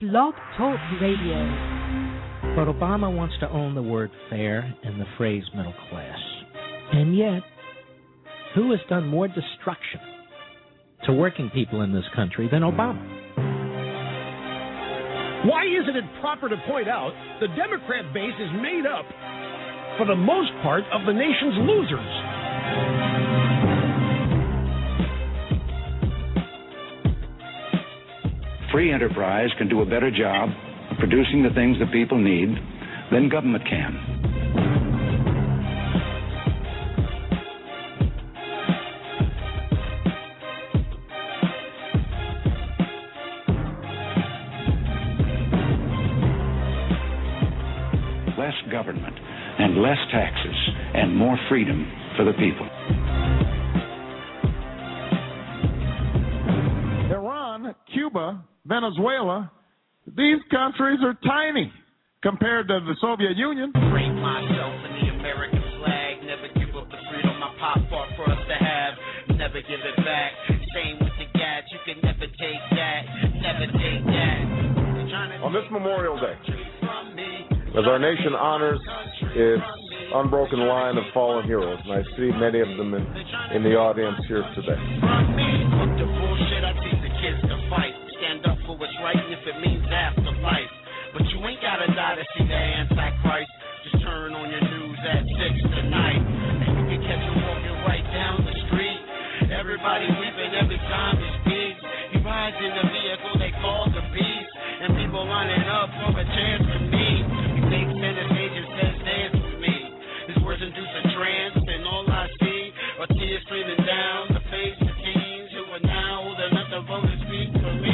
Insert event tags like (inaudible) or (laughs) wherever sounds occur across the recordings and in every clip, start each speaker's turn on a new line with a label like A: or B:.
A: Blog Talk Radio.
B: But Obama wants to own the word fair and the phrase middle class. And yet, who has done more destruction to working people in this country than Obama?
C: Why isn't it proper to point out the Democrat base is made up, for the most part, of the nation's losers?
D: Free enterprise can do a better job producing the things that people need than government can. Less government and less taxes and more freedom for the people.
E: Venezuela, these countries are tiny compared to the Soviet Union.
F: Bring myself in the American flag. Never give up the freedom my pop fought for us to have. Never give it back. Same with the gas. You can never take that. Never take that.
G: On this Memorial Day, as our nation honors its unbroken line of fallen heroes, and I see many of them in, in the audience here today.
F: For what's right, and if it means afterlife. But you ain't gotta die to see the Antichrist. Just turn on your news at six tonight, and you can catch him walking right down the street. Everybody weeping every time he speaks. He rides in the vehicle they call the beast, and people lining up for a chance to meet. He takes center stage and says, "Dance with me." His words induce a trance, and all I see are tears streaming down the face of teens who are now old enough to vote and speak for me.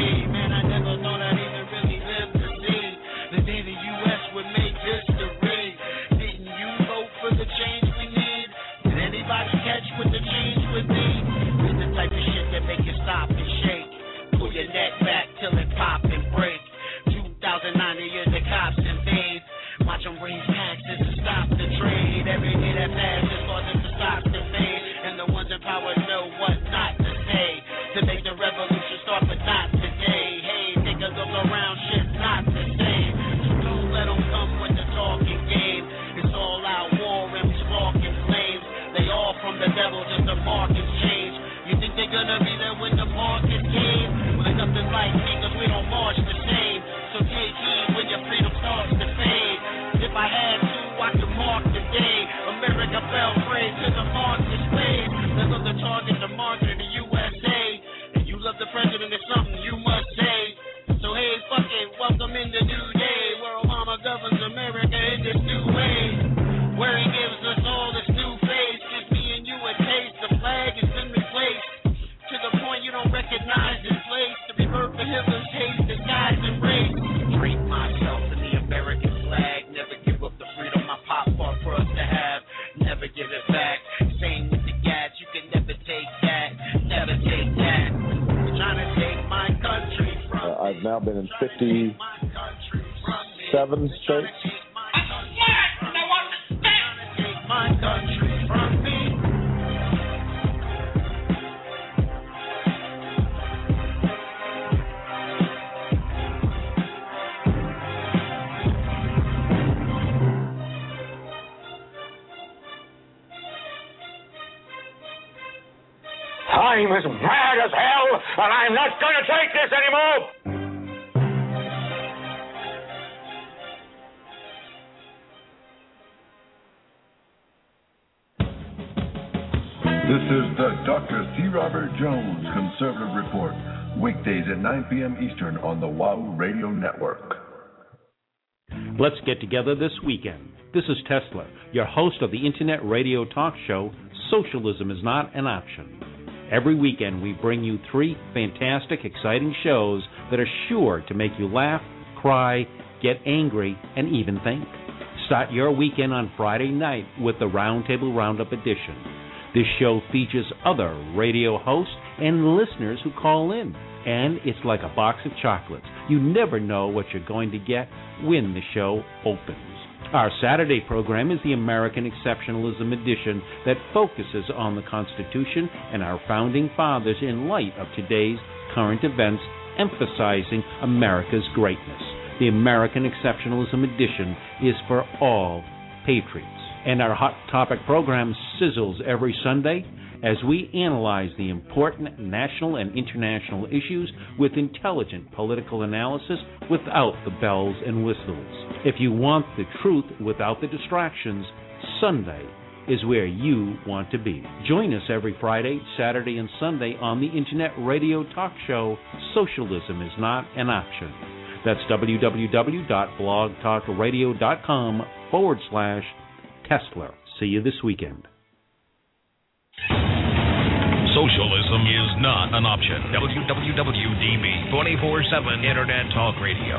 H: Mad as hell, and I'm not going to take this anymore.
I: This is the Dr. C. Robert Jones Conservative Report, weekdays at 9 p.m. Eastern on the WOW Radio Network.
J: Let's get together this weekend. This is Tesla, your host of the internet radio talk show, Socialism is Not an Option. Every weekend, we bring you three fantastic, exciting shows that are sure to make you laugh, cry, get angry, and even think. Start your weekend on Friday night with the Roundtable Roundup Edition. This show features other radio hosts and listeners who call in, and it's like a box of chocolates. You never know what you're going to get when the show opens. Our Saturday program is the American Exceptionalism Edition that focuses on the Constitution and our founding fathers in light of today's current events emphasizing America's greatness. The American Exceptionalism Edition is for all patriots. And our Hot Topic program sizzles every Sunday as we analyze the important national and international issues with intelligent political analysis without the bells and whistles. If you want the truth without the distractions, Sunday is where you want to be. Join us every Friday, Saturday, and Sunday on the Internet radio talk show Socialism is Not an Option. That's www.blogtalkradio.com forward slash Tessler. See you this weekend.
K: Socialism is not an option. WWWDB 24 7 Internet Talk Radio.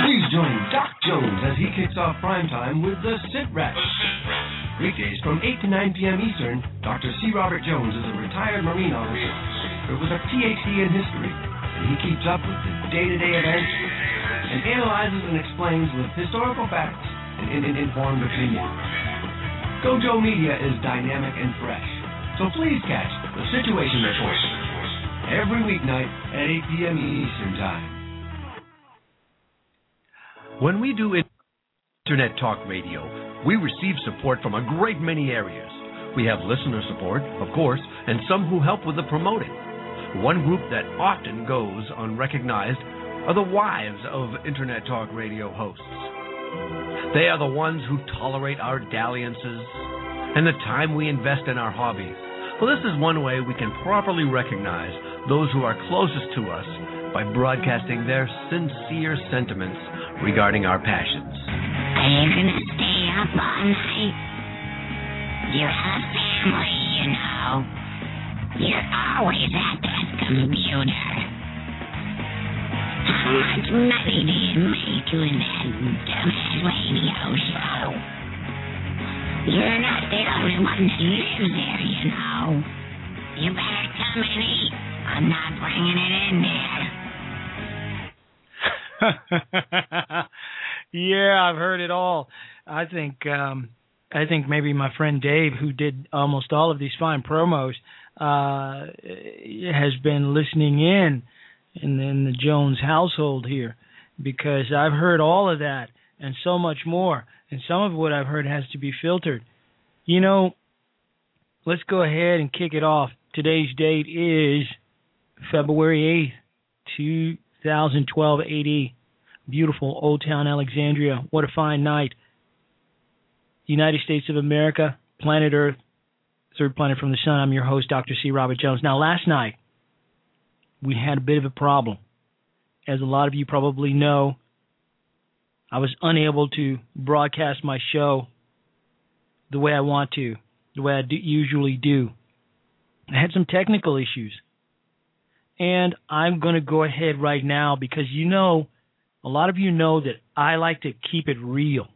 L: Please join Doc Jones as he kicks off prime time with the Sit Rep. Weekdays from 8 to 9 p.m. Eastern, Dr. C. Robert Jones is a retired Marine officer with a PhD in history, and he keeps up with the day-to-day events and analyzes and explains with historical facts and an informed opinion. Gojo Media is dynamic and fresh, so please catch the Situation Report every weeknight at 8 p.m. Eastern Time.
M: When we do Internet Talk Radio, we receive support from a great many areas. We have listener support, of course, and some who help with the promoting. One group that often goes unrecognized are the wives of Internet Talk Radio hosts. They are the ones who tolerate our dalliances and the time we invest in our hobbies. Well, this is one way we can properly recognize those who are closest to us by broadcasting their sincere sentiments regarding our passions.
N: Are you gonna stay up all night? You're a family, you know. You're always at that computer. Do you make doing that dumbass radio show? You're not the only one that lives there, you know. You better come and eat. I'm not bringing it in there.
O: yeah, I've heard it all. I think um I think maybe my friend Dave, who did almost all of these fine promos, uh has been listening in in, in the Jones household here because I've heard all of that and so much more. And some of what I've heard has to be filtered. You know, let's go ahead and kick it off. Today's date is February 8th, 2012 AD. Beautiful Old Town Alexandria. What a fine night. United States of America, planet Earth, third planet from the sun. I'm your host, Dr. C. Robert Jones. Now, last night, we had a bit of a problem. As a lot of you probably know, I was unable to broadcast my show the way I want to, the way I do, usually do. I had some technical issues. And I'm going to go ahead right now because you know, a lot of you know that I like to keep it real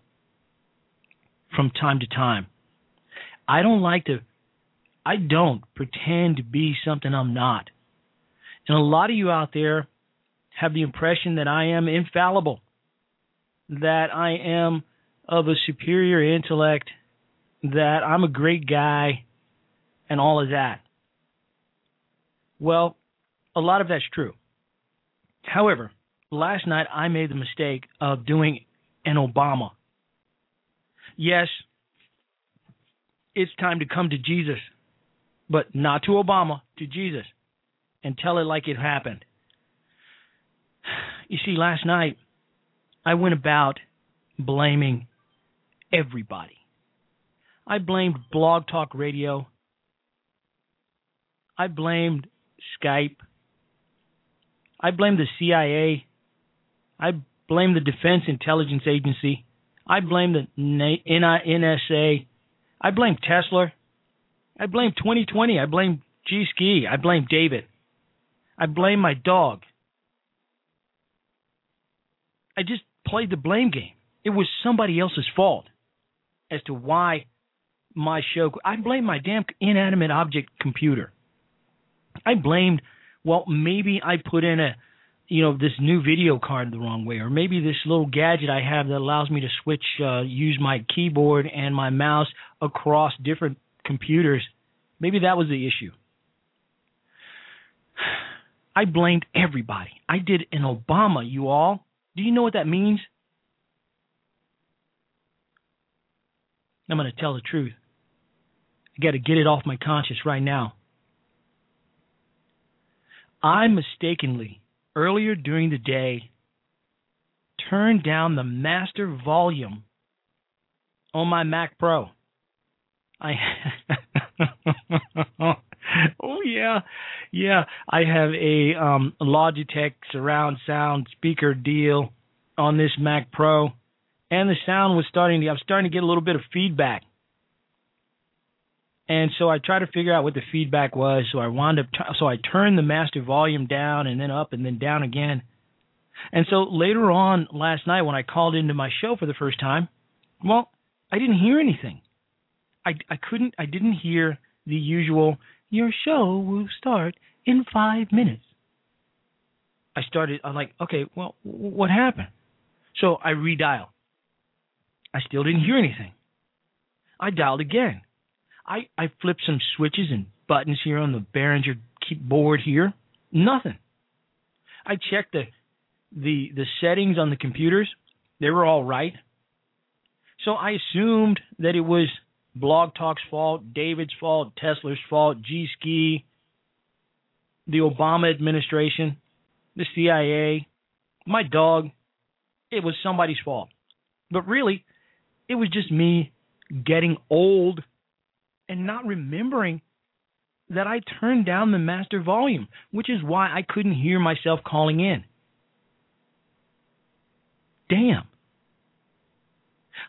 O: from time to time. I don't like to, I don't pretend to be something I'm not. And a lot of you out there have the impression that I am infallible, that I am of a superior intellect, that I'm a great guy, and all of that. Well, a lot of that's true. However, last night I made the mistake of doing an Obama. Yes, it's time to come to Jesus, but not to Obama, to Jesus, and tell it like it happened. You see, last night I went about blaming everybody. I blamed Blog Talk Radio. I blamed Skype. I blamed the CIA. I blamed the Defense Intelligence Agency. I blamed the NSA. I blamed Tesla. I blamed 2020. I blamed G Ski. I blamed David. I blame my dog. I just played the blame game. It was somebody else's fault as to why my show. I blame my damn inanimate object computer. I blamed, well, maybe I put in a, you know, this new video card the wrong way, or maybe this little gadget I have that allows me to switch, uh, use my keyboard and my mouse across different computers, maybe that was the issue. I blamed everybody. I did an Obama, you all. Do you know what that means? I'm going to tell the truth. I got to get it off my conscience right now. I mistakenly, earlier during the day, turned down the master volume on my Mac Pro. I (laughs) (laughs) oh yeah, yeah. I have a um, Logitech surround sound speaker deal on this Mac Pro, and the sound was starting to. I'm starting to get a little bit of feedback, and so I tried to figure out what the feedback was. So I wound up. so I turned the master volume down and then up and then down again. And so later on last night when I called into my show for the first time, well, I didn't hear anything. I I couldn't. I didn't hear the usual. Your show will start in five minutes. I started. I'm like, okay, well, what happened? So I redial. I still didn't hear anything. I dialed again. I I flipped some switches and buttons here on the Behringer keyboard here. Nothing. I checked the the the settings on the computers. They were all right. So I assumed that it was Blog Talk's fault, David's fault, Tesla's fault, G Ski, the Obama administration, the CIA, my dog. It was somebody's fault. But really, it was just me getting old and not remembering that I turned down the master volume, which is why I couldn't hear myself calling in. Damn.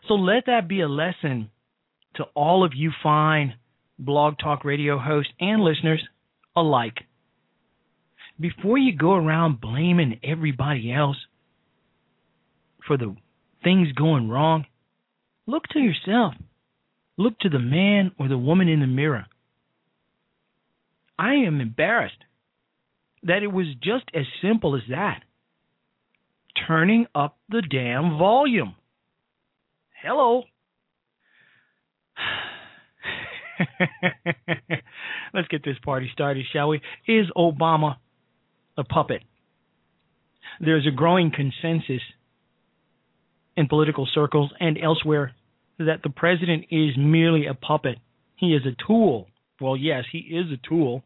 O: So let that be a lesson to all of you fine blog talk radio hosts and listeners alike. Before you go around blaming everybody else for the things going wrong, look to yourself. Look to the man or the woman in the mirror. I am embarrassed that it was just as simple as that. Turning up the damn volume. Hello. (laughs) Let's get this party started, shall we? Is Obama a puppet? There's a growing consensus in political circles and elsewhere that the president is merely a puppet. He is a tool. Well, yes, he is a tool,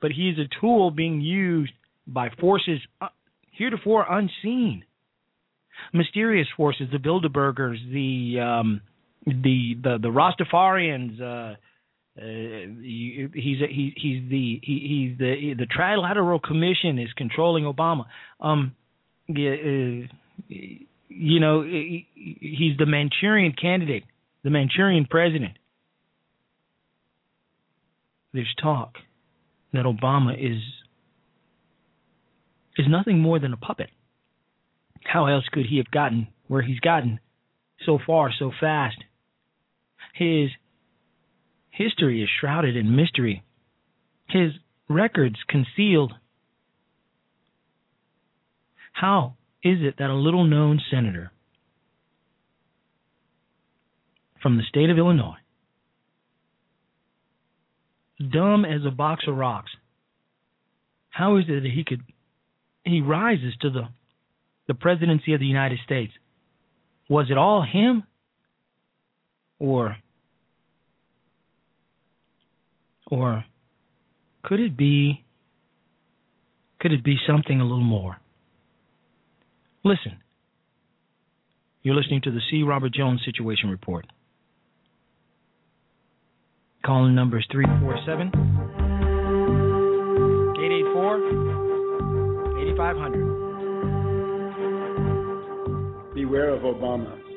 O: but he is a tool being used by forces uh, heretofore unseen. Mysterious forces, the Bilderbergers, the um, the the the Rastafarians. Uh, uh, he's he, he's the he, he's the the Trilateral Commission is controlling Obama. Um, uh, you know, he's the Manchurian candidate, the Manchurian president. There's talk that Obama is is nothing more than a puppet. How else could he have gotten where he's gotten so far so fast? His history is shrouded in mystery. His records concealed. How is it that a little known senator from the state of Illinois, dumb as a box of rocks, how is it that he could he rises to the the presidency of the United States? Was it all him? Or or could it be could it be something a little more? Listen. You're listening to the C. Robert Jones Situation Report. Calling number is 347 884 8500.
P: Beware of Obama.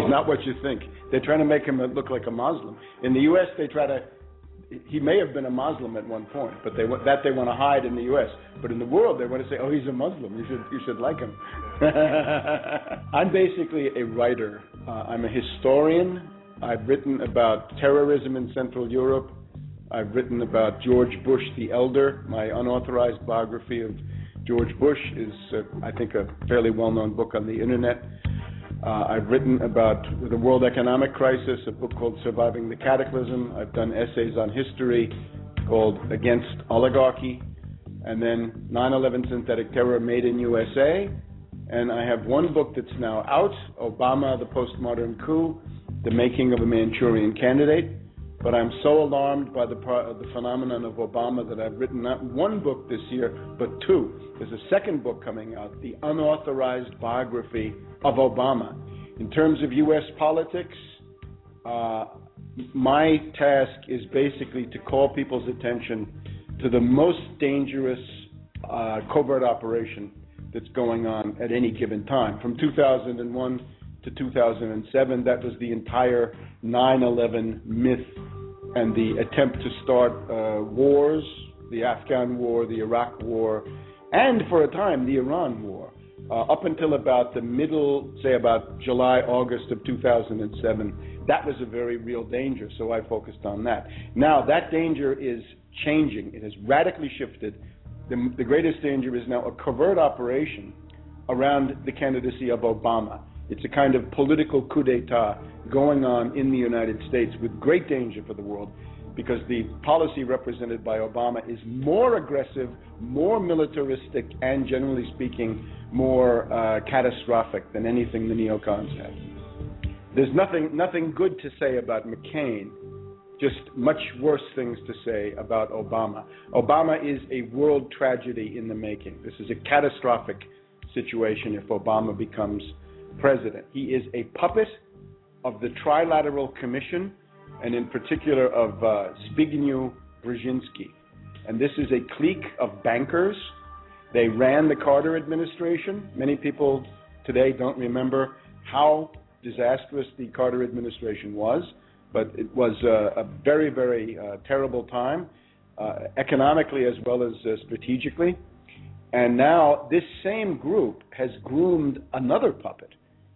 P: He's not what you think. They're trying to make him look like a Muslim. In the U.S., they try to. He may have been a Muslim at one point, but they that they want to hide in the U.S. But in the world, they want to say, "Oh, he's a Muslim. You should you should like him." (laughs) I'm basically a writer. Uh, I'm a historian. I've written about terrorism in Central Europe. I've written about George Bush the Elder. My unauthorized biography of George Bush is, uh, I think, a fairly well-known book on the internet. Uh, I've written about the world economic crisis, a book called Surviving the Cataclysm. I've done essays on history called Against Oligarchy, and then 9 11 Synthetic Terror Made in USA. And I have one book that's now out Obama, the Postmodern Coup, The Making of a Manchurian Candidate. But I'm so alarmed by the, the phenomenon of Obama that I've written not one book this year, but two. There's a second book coming out, The Unauthorized Biography of Obama. In terms of U.S. politics, uh, my task is basically to call people's attention to the most dangerous uh, covert operation that's going on at any given time. From 2001 to 2007, that was the entire 9 11 myth and the attempt to start uh, wars the Afghan war, the Iraq war, and for a time the Iran war. Uh, up until about the middle, say about July, August of 2007, that was a very real danger, so I focused on that. Now, that danger is changing, it has radically shifted. The, the greatest danger is now a covert operation around the candidacy of Obama. It's a kind of political coup d'etat going on in the United States with great danger for the world because the policy represented by Obama is more aggressive, more militaristic, and generally speaking, more uh, catastrophic than anything the neocons have. There's nothing, nothing good to say about McCain, just much worse things to say about Obama. Obama is a world tragedy in the making. This is a catastrophic situation if Obama becomes president. He is a puppet of the Trilateral Commission, and in particular of uh, Zbigniew Brzezinski. And this is a clique of bankers. They ran the Carter administration. Many people today don't remember how disastrous the Carter administration was, but it was uh, a very, very uh, terrible time, uh, economically as well as uh, strategically. And now this same group has groomed another puppet,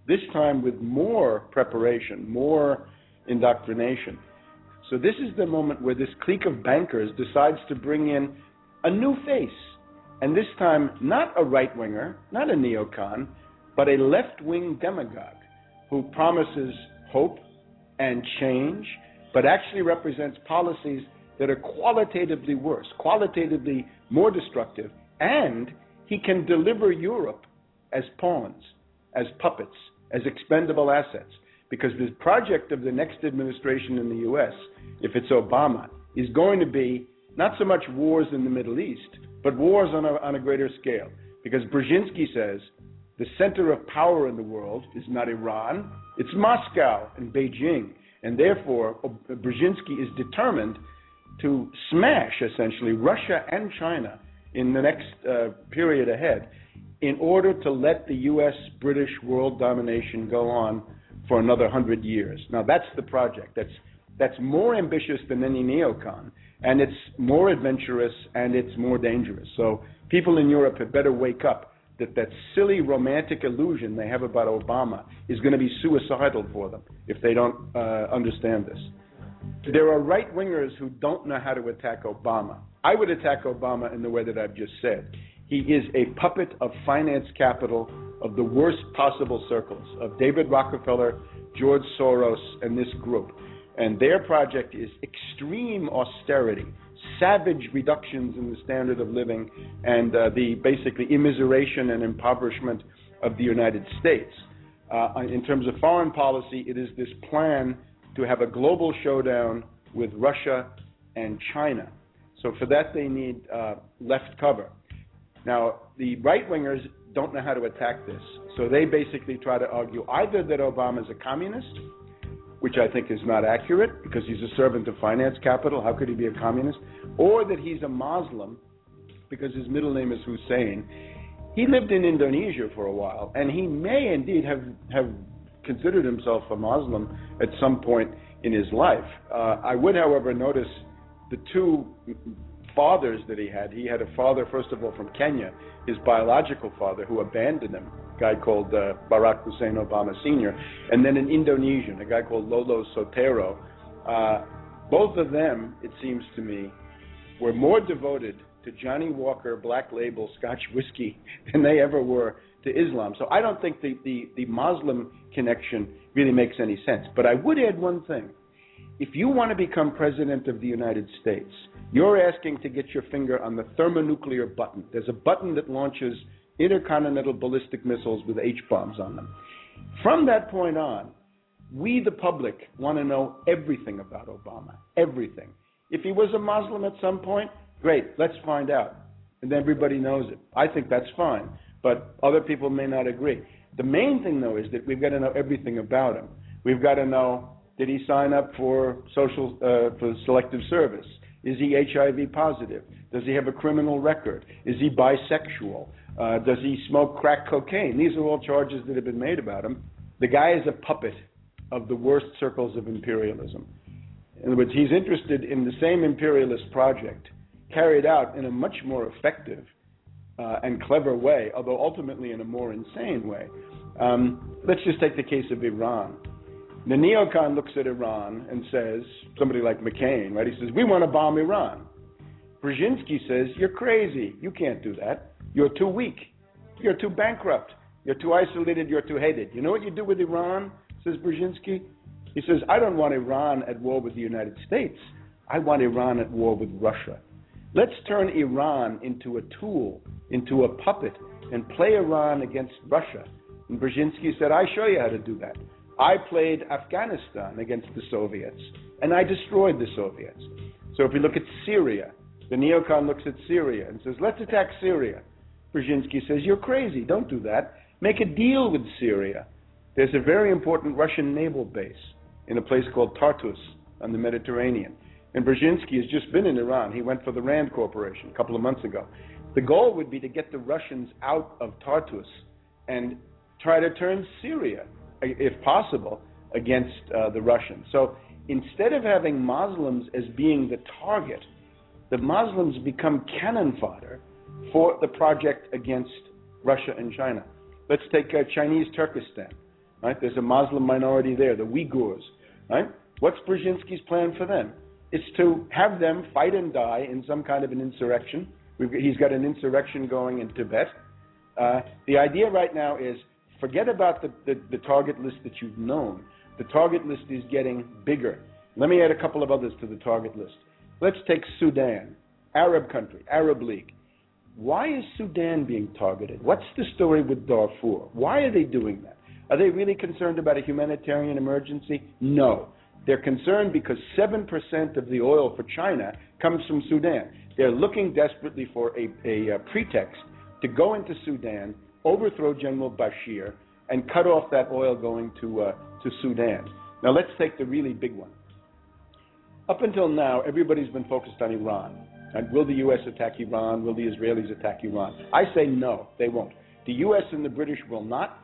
P: this time with more preparation, more indoctrination. So this is the moment where this clique of bankers decides to bring in a new face. And this time, not a right winger, not a neocon, but a left wing demagogue who promises hope and change, but actually represents policies that are qualitatively worse, qualitatively more destructive, and he can deliver Europe as pawns, as puppets, as expendable assets. Because the project of the next administration in the U.S., if it's Obama, is going to be not so much wars in the Middle East, but wars on a, on a greater scale. Because Brzezinski says the center of power in the world is not Iran, it's Moscow and Beijing. And therefore, Brzezinski is determined to smash, essentially, Russia and China in the next uh, period ahead in order to let the U.S. British world domination go on for another hundred years. Now that's the project. That's that's more ambitious than any neocon, and it's more adventurous and it's more dangerous. So people in Europe had better wake up that that silly romantic illusion they have about Obama is going to be suicidal for them if they don't uh, understand this. There are right wingers who don't know how to attack Obama. I would attack Obama in the way that I've just said. He is a puppet of finance capital of the worst possible circles of David Rockefeller, George Soros, and this group. And their project is extreme austerity, savage reductions in the standard of living, and uh, the basically immiseration and impoverishment of the United States. Uh, in terms of foreign policy, it is this plan to have a global showdown with Russia and China. So for that, they need uh, left cover. Now, the right wingers don't know how to attack this. So they basically try to argue either that Obama is a communist, which I think is not accurate because he's a servant of finance capital. How could he be a communist? Or that he's a Muslim because his middle name is Hussein. He lived in Indonesia for a while, and he may indeed have, have considered himself a Muslim at some point in his life. Uh, I would, however, notice the two fathers that he had. He had a father, first of all, from Kenya, his biological father, who abandoned him, a guy called uh, Barack Hussein Obama Sr., and then an Indonesian, a guy called Lolo Soetoro. Uh, both of them, it seems to me, were more devoted to Johnnie Walker Black Label Scotch whiskey (laughs) than they ever were to Islam. So I don't think the, the, the Muslim connection really makes any sense. But I would add one thing. If you want to become president of the United States, you're asking to get your finger on the thermonuclear button. There's a button that launches intercontinental ballistic missiles with H bombs on them. From that point on, we, the public, want to know everything about Obama. Everything. If he was a Muslim at some point, great, let's find out. And everybody knows it. I think that's fine, but other people may not agree. The main thing, though, is that we've got to know everything about him. We've got to know did he sign up for social uh, for selective service? Is he HIV positive? Does he have a criminal record? Is he bisexual? Uh, does he smoke crack cocaine? These are all charges that have been made about him. The guy is a puppet of the worst circles of imperialism. In other words, he's interested in the same imperialist project carried out in a much more effective uh, and clever way, although ultimately in a more insane way. Um, let's just take the case of Iran. The neocon looks at Iran and says, somebody like McCain, right? He says, We want to bomb Iran. Brzezinski says, You're crazy. You can't do that. You're too weak. You're too bankrupt. You're too isolated. You're too hated. You know what you do with Iran? Says Brzezinski. He says, I don't want Iran at war with the United States. I want Iran at war with Russia. Let's turn Iran into a tool, into a puppet, and play Iran against Russia. And Brzezinski said, I show you how to do that. I played Afghanistan against the Soviets, and I destroyed the Soviets. So if we look at Syria, the neocon looks at Syria and says, let's attack Syria. Brzezinski says, you're crazy. Don't do that. Make a deal with Syria. There's a very important Russian naval base in a place called Tartus on the Mediterranean. And Brzezinski has just been in Iran. He went for the Rand Corporation a couple of months ago. The goal would be to get the Russians out of Tartus and try to turn Syria, if possible, against uh, the Russians. So instead of having Muslims as being the target, the Muslims become cannon fodder for the project against Russia and China. Let's take uh, Chinese Turkestan. Right? There's a Muslim minority there, the Uyghurs. Right? What's Brzezinski's plan for them? It's to have them fight and die in some kind of an insurrection. He's got an insurrection going in Tibet. Uh, the idea right now is forget about the, the, the target list that you've known. The target list is getting bigger. Let me add a couple of others to the target list. Let's take Sudan, Arab country, Arab League. Why is Sudan being targeted? What's the story with Darfur? Why are they doing that? Are they really concerned about a humanitarian emergency? No. They're concerned because 7% of the oil for China comes from Sudan. They're looking desperately for a, a, a pretext to go into Sudan, overthrow General Bashir, and cut off that oil going to, uh, to Sudan. Now, let's take the really big one. Up until now, everybody's been focused on Iran. And will the U.S. attack Iran? Will the Israelis attack Iran? I say no, they won't. The U.S. and the British will not.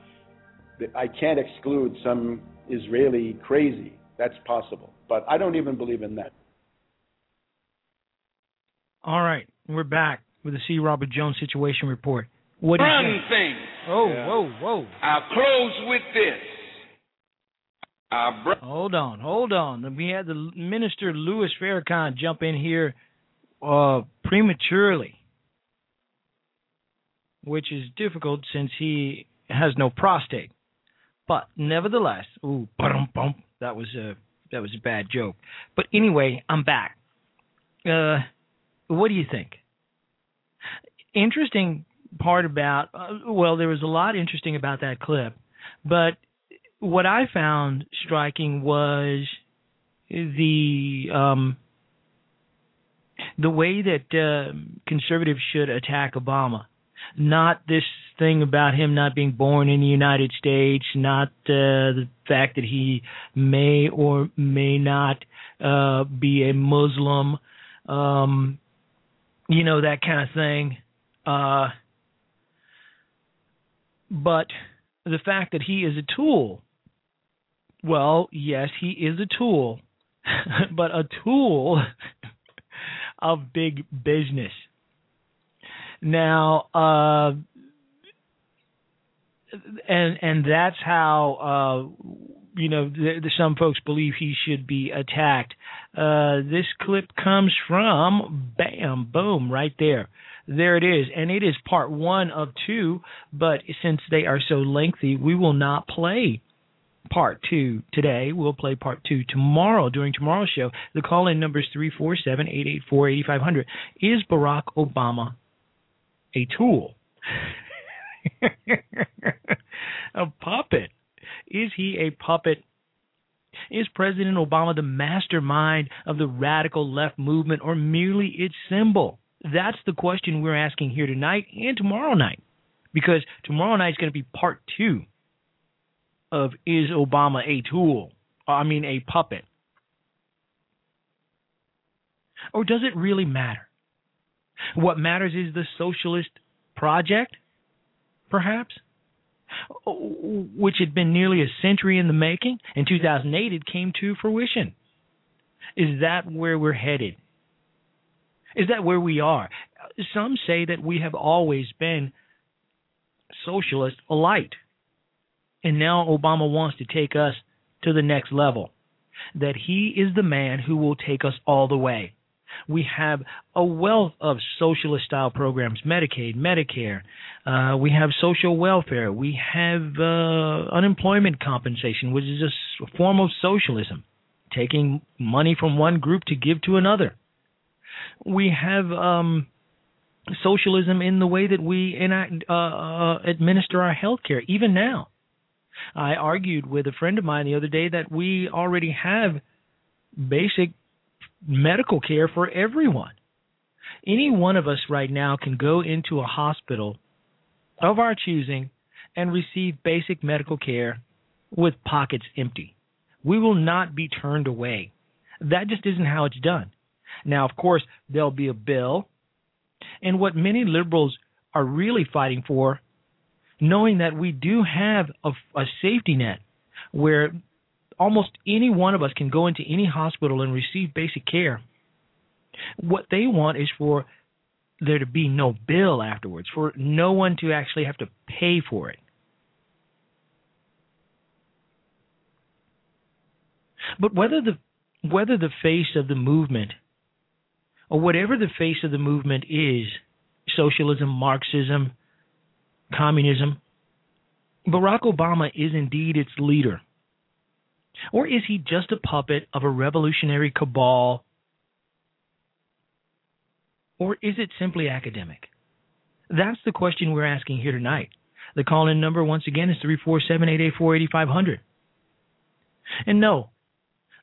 P: I can't exclude some Israeli crazy. That's possible. But I don't even believe in that.
O: All right. We're back with the C. Robert Jones situation report. What is
Q: Run
O: it?
Q: thing.
O: Oh, whoa, whoa.
Q: I'll close with this. Our bro-
O: Hold on, hold on. We had the minister Louis Farrakhan jump in here uh, prematurely, which is difficult since he has no prostate. But nevertheless, ooh, bum bum. That was a that was a bad joke. But anyway, I'm back. Uh, what do you think? Interesting part about uh, well, there was a lot interesting about that clip, but what I found striking was the um, the way that uh, conservatives should attack Obama. Not this thing about him not being born in the United States, not uh, the fact that he may or may not uh, be a Muslim, um, you know, that kind of thing. But the fact that he is a tool well, yes, he is a tool, (laughs) but a tool (laughs) of big business. Now, uh, and and that's how uh, you know, the, some folks believe he should be attacked. Uh, this clip comes from bam, boom, right there. There it is, and it is part one of two. But since they are so lengthy, we will not play part two today. We'll play part two tomorrow during tomorrow's show. The call in number is 347 884 8500. Is Barack Obama a tool? (laughs) a puppet? Is he a puppet? Is President Obama the mastermind of the radical left movement or merely its symbol? That's the question we're asking here tonight and tomorrow night. Because tomorrow night is going to be part two of Is Obama a tool? I mean, a puppet. Or does it really matter? What matters is the socialist project, perhaps? which had been nearly a century in the making. In 2008, it came to fruition. Is that where we're headed? Is that where we are? Some say that we have always been socialist light. And now Obama wants to take us to the next level. That he is the man who will take us all the way. We have a wealth of socialist style programs Medicaid, Medicare. Uh, we have social welfare. We have uh, unemployment compensation, which is a form of socialism, taking money from one group to give to another. We have um, socialism in the way that we enact, uh, uh administer our health care, even now. I argued with a friend of mine the other day that we already have basic medical care for everyone. Any one of us right now can go into a hospital of our choosing and receive basic medical care with pockets empty. We will not be turned away. That just isn't how it's done. Now, of course, there'll be a bill, and what many liberals are really fighting for, knowing that we do have a, a safety net where almost any one of us can go into any hospital and receive basic care. What they want is for there to be no bill afterwards, for no one to actually have to pay for it. But whether the whether the face of the movement or whatever the face of the movement is, socialism, Marxism, communism, Barack Obama is indeed its leader. Or is he just a puppet of a revolutionary cabal? Or is it simply academic? That's the question we're asking here tonight. The call in number, once again, is 347 884 8500. And no,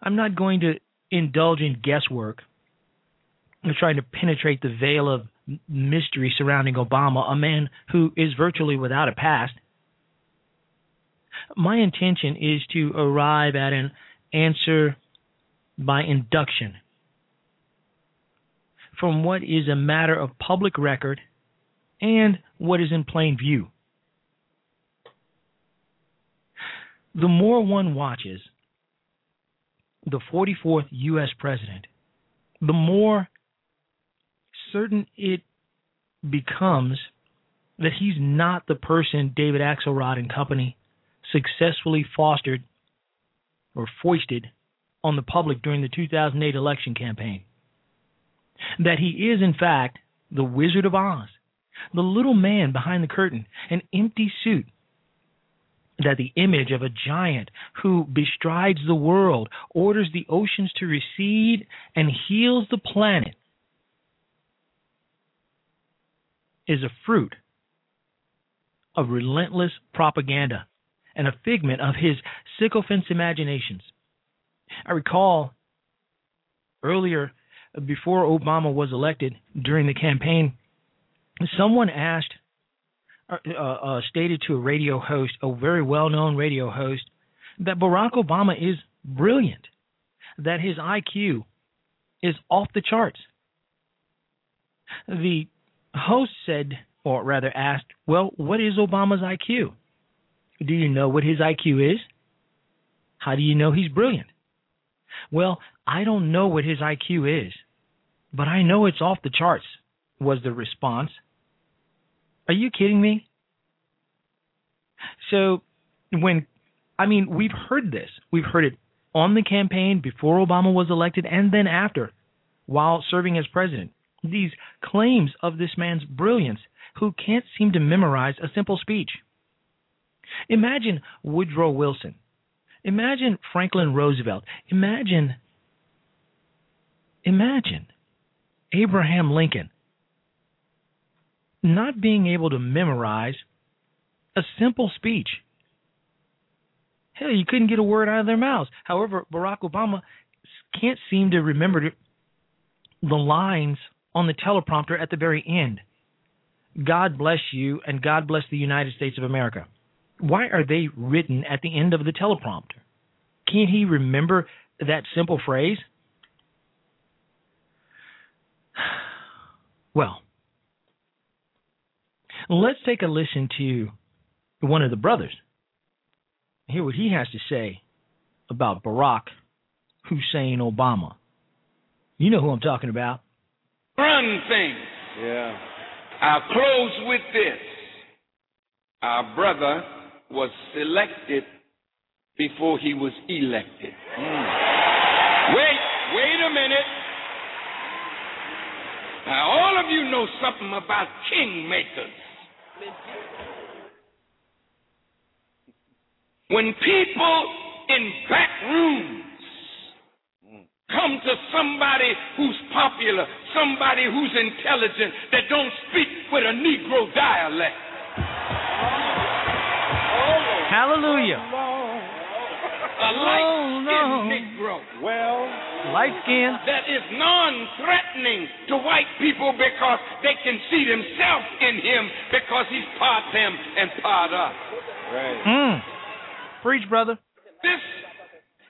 O: I'm not going to indulge in guesswork trying to penetrate the veil of mystery surrounding Obama, a man who is virtually without a past my intention is to arrive at an answer by induction from what is a matter of public record and what is in plain view. The more one watches the 44th U.S. president, the more certain it becomes that he's not the person David Axelrod and company successfully fostered or foisted on the public during the 2008 election campaign. That he is, in fact, the Wizard of Oz, the little man behind the curtain, an empty suit. That the image of a giant who bestrides the world, orders the oceans to recede, and heals the planet is a fruit of relentless propaganda and a figment of his sycophant's imaginations. I recall earlier, before Obama was elected during the campaign, someone asked, uh, uh, stated to a radio host, a very well known radio host, that Barack Obama is brilliant, that his IQ is off the charts. The host said, or rather asked, Well, what is Obama's IQ? Do you know what his IQ is? How do you know he's brilliant? Well, I don't know what his IQ is, but I know it's off the charts, was the response. Are you kidding me? So, when I mean, we've heard this. We've heard it on the campaign before Obama was elected and then after while serving as president. These claims of this man's brilliance who can't seem to memorize a simple speech. Imagine Woodrow Wilson. Imagine Franklin Roosevelt. Imagine imagine Abraham Lincoln not being able to memorize a simple speech. Hell, you couldn't get a word out of their mouths. However, Barack Obama can't seem to remember the lines on the teleprompter at the very end. God bless you and God bless the United States of America. Why are they written at the end of the teleprompter? Can't he remember that simple phrase? (sighs) Well, let's take a listen to one of the brothers. Hear what he has to say about Barack Hussein Obama. You know who I'm talking about.
Q: Run things.
G: Yeah.
Q: I'll close with this. Our brother was selected before he was elected. Mm. Wait, wait a minute. Now, all of you know something about kingmakers. When people in back rooms come to somebody who's popular, somebody who's intelligent, that don't speak with a Negro dialect.
O: Hallelujah.
Q: A light-skinned Negro.
G: Well,
O: light skin
Q: that is non-threatening to white people because they can see themselves in him because he's part them and part us.
G: Right.
O: Mm. Preach, brother.
Q: This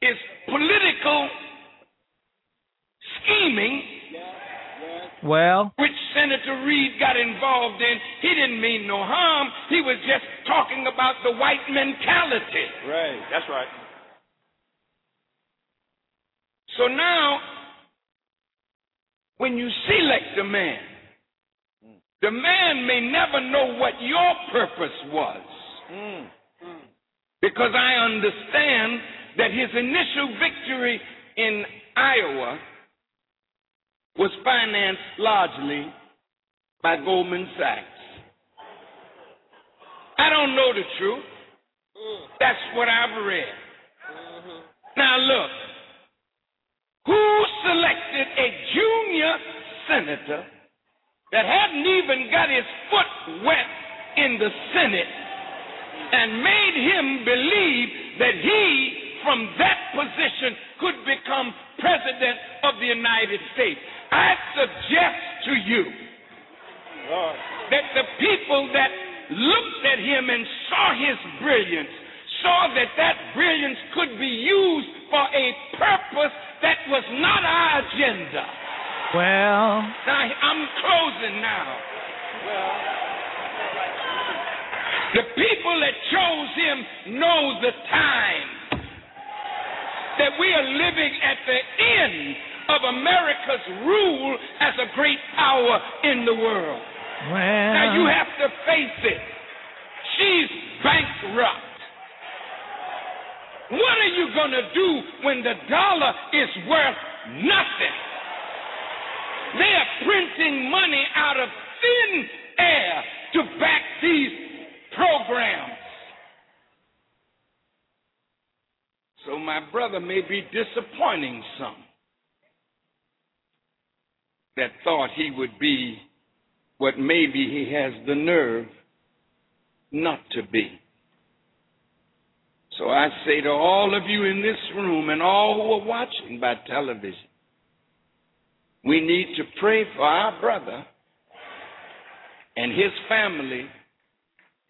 Q: is political scheming
O: Well,
Q: which Senator Reid got involved in. He didn't mean no harm. He was just talking about the white mentality.
G: Right.
Q: That's right. So now, when you select a man, the man may never know what your purpose was. Mm. Because I understand that his initial victory in Iowa was financed largely by Goldman Sachs. I don't know the truth. Mm. That's what I've read. Mm-hmm. Now look, who selected a junior senator that hadn't even got his foot wet in the Senate and made him believe that he, from that position, could become president of the United States? I suggest to you that the people that looked at him and saw his brilliance saw that that brilliance could be used for a purpose that was not our agenda.
O: well,
Q: Now, I'm closing now. Well, The people that chose him know the time that we are living at the end of America's rule as a great power in the world.
O: well.
Q: Now you have to face it. She's bankrupt. What are you going to do when the dollar is worth nothing? They are printing money out of thin air to back these programs. So my brother may be disappointing some that thought he would be what maybe he has the nerve not to be. So I say to all of you in this room and all who are watching by television, we need to pray for our brother and his family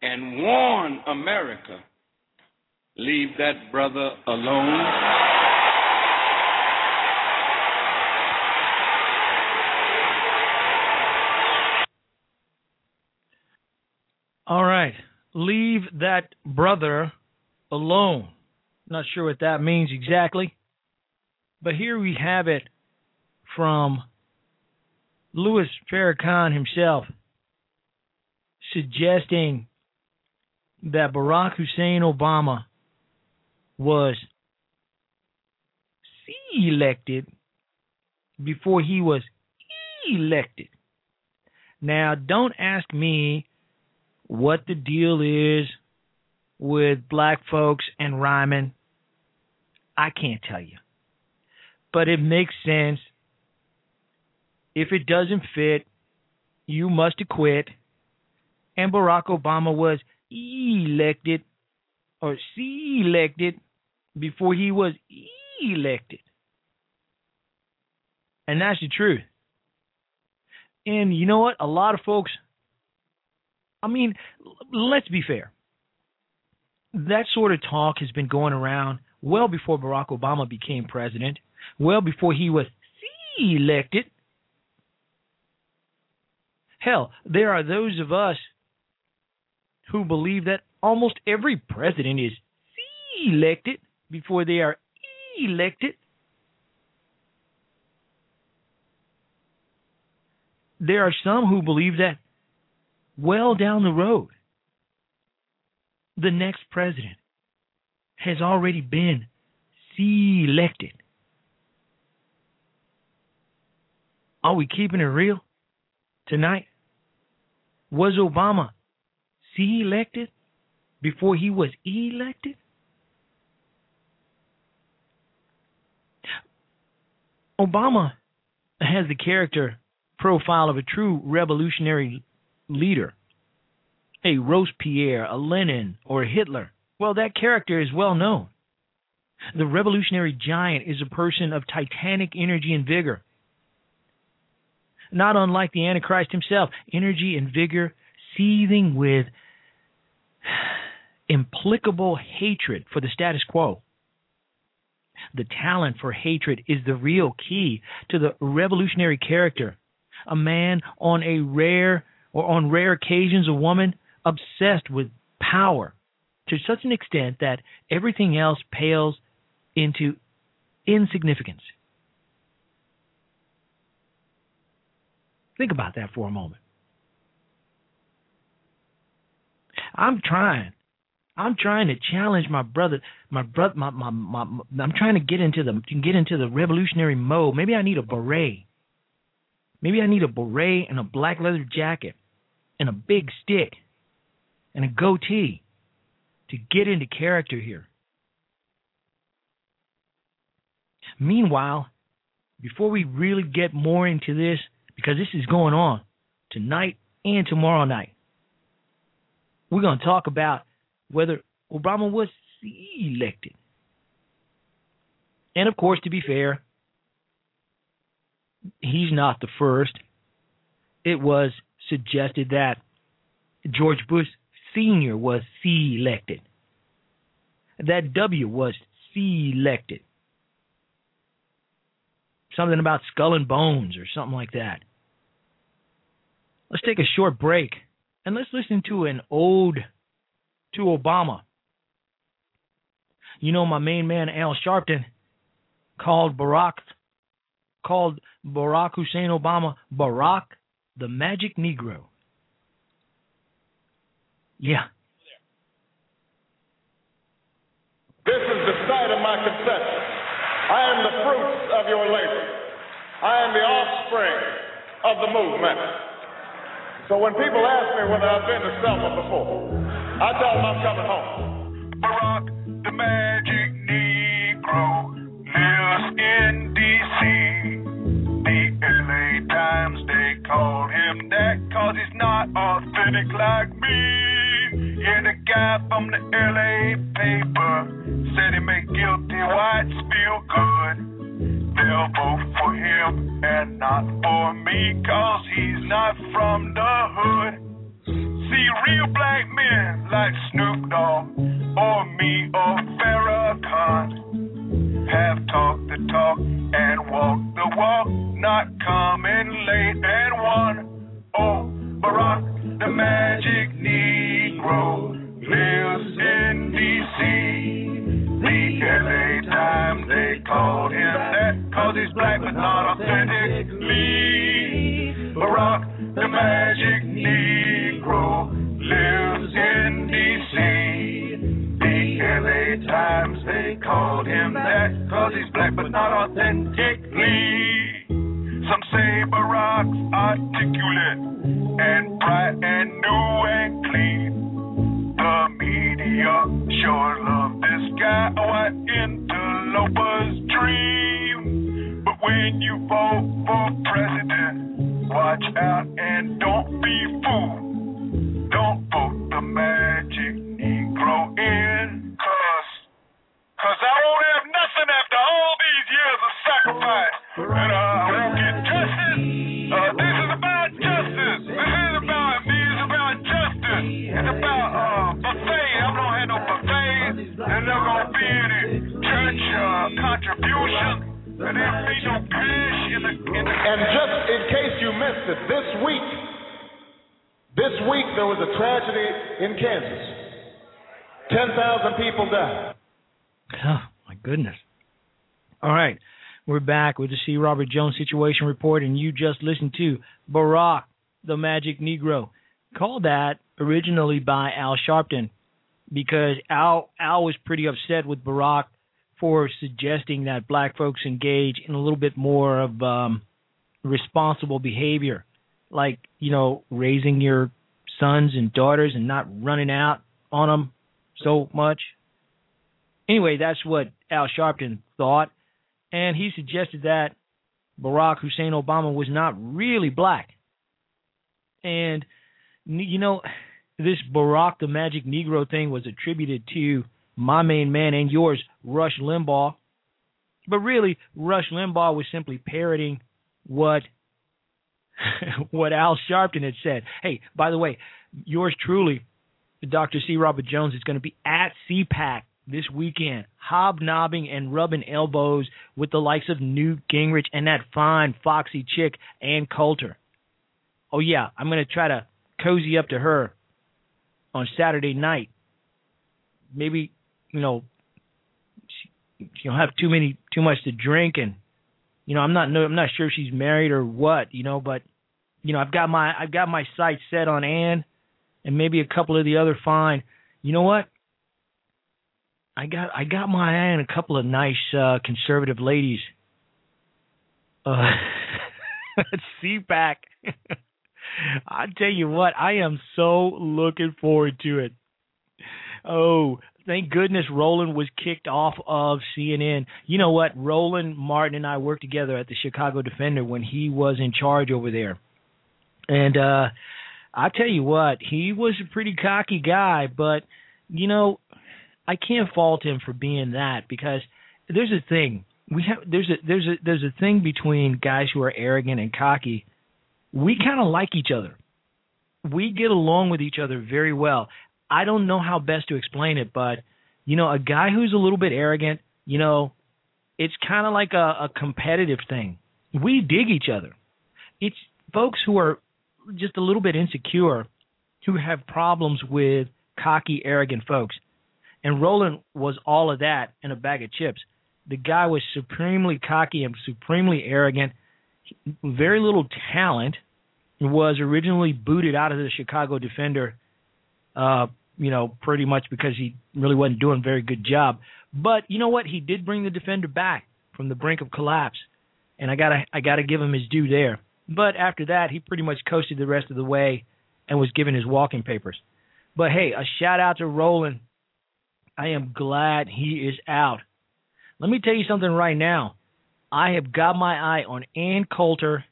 Q: and warn America leave that brother alone.
O: Leave that brother alone. Not sure what that means exactly. But here we have it from Louis Farrakhan himself suggesting that Barack Hussein Obama was elected before he was elected. Now, don't ask me what the deal is with black folks and rhyming. I can't tell you. But it makes sense. If it doesn't fit, you must acquit. And Barack Obama was elected or elected before he was elected. And that's the truth. And you know what? A lot of folks, I mean, let's be fair. That sort of talk has been going around well before Barack Obama became president, well before he was elected. Hell, there are those of us who believe that almost every president is elected before they are elected. There are some who believe that well down the road, the next president has already been selected. Are we keeping it real tonight? Was Obama selected before he was elected? Obama has the character profile of a true revolutionary leader, a Robespierre, a Lenin, or a Hitler. Well, that character is well known. The revolutionary giant is a person of titanic energy and vigor. Not unlike the Antichrist himself, energy and vigor seething with (sighs) implicable hatred for the status quo. The talent for hatred is the real key to the revolutionary character. A man on a rare or on rare occasions a woman obsessed with power to such an extent that everything else pales into insignificance. Think about that for a moment. I'm trying. I'm trying to challenge my brother, my brother, my, my, my, my, I'm trying to get into the get into the revolutionary mode. Maybe I need a beret. Maybe I need a beret and a black leather jacket and a big stick and a goatee to get into character here. Meanwhile, before we really get more into this, because this is going on tonight and tomorrow night, we're going to talk about whether Obama was elected. And of course, to be fair, he's not the first. It was suggested that George Bush Sr. was selected. that W was selected. Something about skull and bones or something like that. Let's take a short break and let's listen to an ode to Obama. You know, my main man Al Sharpton called Barack called Barack Hussein Obama Barack the Magic Negro. Yeah.
E: This is the site of my conception. I am the fruits of your labor. I am the offspring of the movement. So when people ask me whether I've been to Selma before, I tell them I'm coming home.
R: Barack, the magic him that cause he's not authentic like me. Yeah, the guy from the LA paper said he make guilty whites feel good. They'll vote for him and not for me, cause he's not from the hood. See, real black men like Snoop Dogg or me or Farrakhan have talked the talk and walked the walk, not coming late and won. Magic
O: back with the C. Robert Jones Situation Report, and you just listened to Barack, the Magic Negro. Called that originally by Al Sharpton because Al, Al was pretty upset with Barack for suggesting that black folks engage in a little bit more of um, responsible behavior, like, you know, raising your sons and daughters and not running out on them so much. Anyway, that's what Al Sharpton thought, and he suggested that Barack Hussein Obama was not really black. And you know, this Barack the Magic Negro thing was attributed to my main man and yours, Rush Limbaugh. But really, Rush Limbaugh was simply parroting what (laughs) what Al Sharpton had said. Hey, by the way, yours truly, Dr. C. Robert Jones, is going to be at CPAC this weekend, hobnobbing and rubbing elbows with the likes of Newt Gingrich and that fine, foxy chick, Ann Coulter. Oh, yeah, I'm going to try to cozy up to her on Saturday night. Maybe, you know, she, she don't have too many, too much to drink, and you know, I'm not, no, I'm not sure if she's married or what, you know, but you know, I've got my, I've got my sights set on Ann, and maybe a couple of the other fine. You know what? I got I got my eye on a couple of nice uh conservative ladies. Uh (laughs) CPAC. (laughs) I tell you what, I am so looking forward to it. Oh, thank goodness Roland was kicked off of CNN. You know what? Roland Martin and I worked together at the Chicago Defender when he was in charge over there. And uh I tell you what, he was a pretty cocky guy, but you know, I can't fault him for being that because there's a thing. We have there's a there's a there's a thing between guys who are arrogant and cocky. We kind of like each other. We get along with each other very well. I don't know how best to explain it, but you know, a guy who's a little bit arrogant, you know, it's kind of like a, a competitive thing. We dig each other. It's folks who are just a little bit insecure who have problems with cocky, arrogant folks. And Roland was all of that in a bag of chips. The guy was supremely cocky and supremely arrogant, very little talent. Was originally booted out of the Chicago Defender, uh, you know, pretty much because he really wasn't doing a very good job. But you know what? He did bring the Defender back from the brink of collapse, and I gotta I gotta give him his due there. But after that, he pretty much coasted the rest of the way and was given his walking papers. But hey, a shout out to Roland. I am glad he is out. Let me tell you something right now. I have got my eye on Ann Coulter.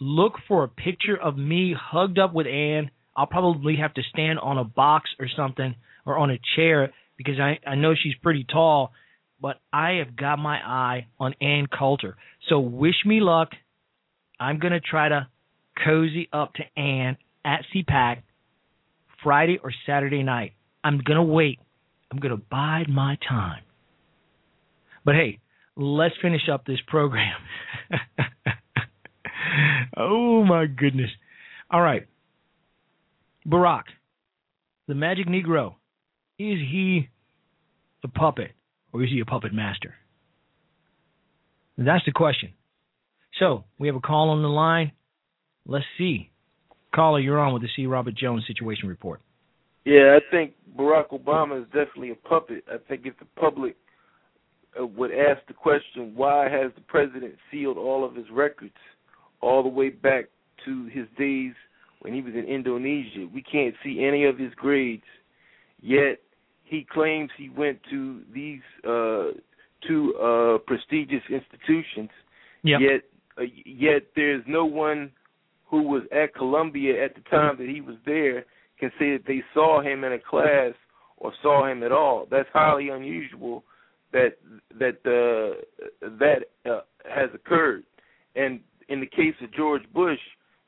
O: Look for a picture of me hugged up with Ann. I'll probably have to stand on a box or something or on a chair because I, I know she's pretty tall, but I have got my eye on Ann Coulter. So wish me luck. I'm going to try to cozy up to Ann at CPAC Friday or Saturday night. I'm going to wait. I'm going to bide my time. But hey, let's finish up this program. (laughs) oh my goodness. All right. Barack, the magic Negro, is he a puppet or is he a puppet master? That's the question. So we have a call on the line. Let's see. Caller, you're on with the C. Robert Jones Situation Report.
S: Yeah, I think Barack Obama is definitely a puppet. I think if the public uh, would ask the question: Why has the president sealed all of his records all the way back to his days when he was in Indonesia? We can't see any of his grades, yet he claims he went to these uh, two uh, prestigious institutions.
O: Yep.
S: Yet, uh, yet there's no one who was at Columbia at the time that he was there can say that they saw him in a class or saw him at all. That's highly unusual that that uh, that uh, has occurred. And in the case of George Bush,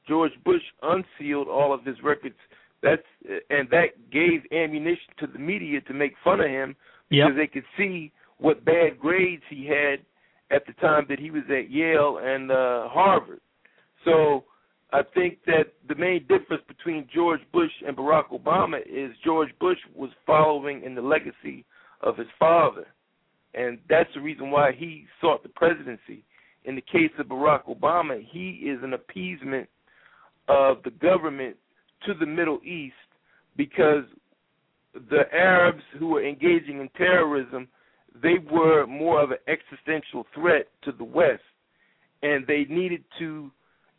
S: George Bush unsealed all of his records. That's and that gave ammunition to the media to make fun of him because
O: Yep.
S: they could see what bad grades he had at the time that he was at Yale and uh, Harvard. So I think that the main difference between George Bush and Barack Obama is George Bush was following in the legacy of his father. And that's the reason why he sought the presidency. In the case of Barack Obama, he is an appeasement of the government to the Middle East because the Arabs who were engaging in terrorism, they were more of an existential threat to the West. And they needed to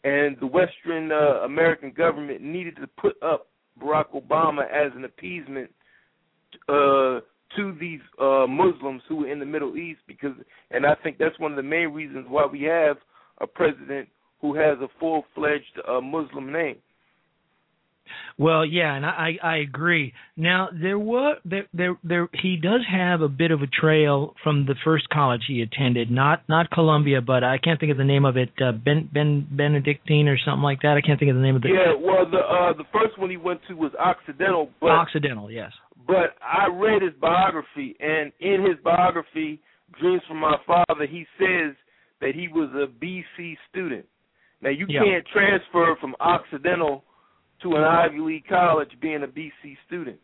S: and the Western uh, American government needed to put up Barack Obama as an appeasement uh, to these uh, Muslims who were in the Middle East because, and I think that's one of the main reasons why we have a president who has a full-fledged uh, Muslim name.
O: Well, yeah, and I I agree. Now there were there there there he does have a bit of a trail from the first college he attended, not not Columbia, but I can't think of the name of it, uh, Ben Ben Benedictine or something like that. I can't think of the name of the
S: Yeah, well, the uh, the first one he went to was Occidental, but
O: Occidental, yes.
S: but I read his biography, and in his biography, Dreams from My Father, he says that he was a BC student. Now you
O: Yeah.
S: can't transfer from Occidental to an Ivy League college being a BC student.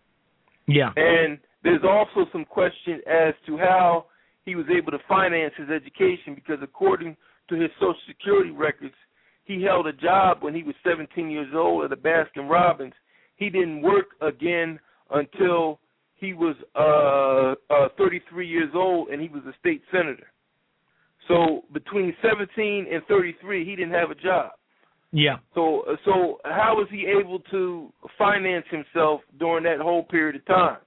O: Yeah.
S: And there's also some question as to how he was able to finance his education because according to his social security records, he held a job when he was 17 years old at a Baskin Robbins. He didn't work again until he was uh, uh 33 years old and he was a state senator. So between 17 and 33, he didn't have a job.
O: Yeah.
S: So so how was he able to finance himself during that whole period of time?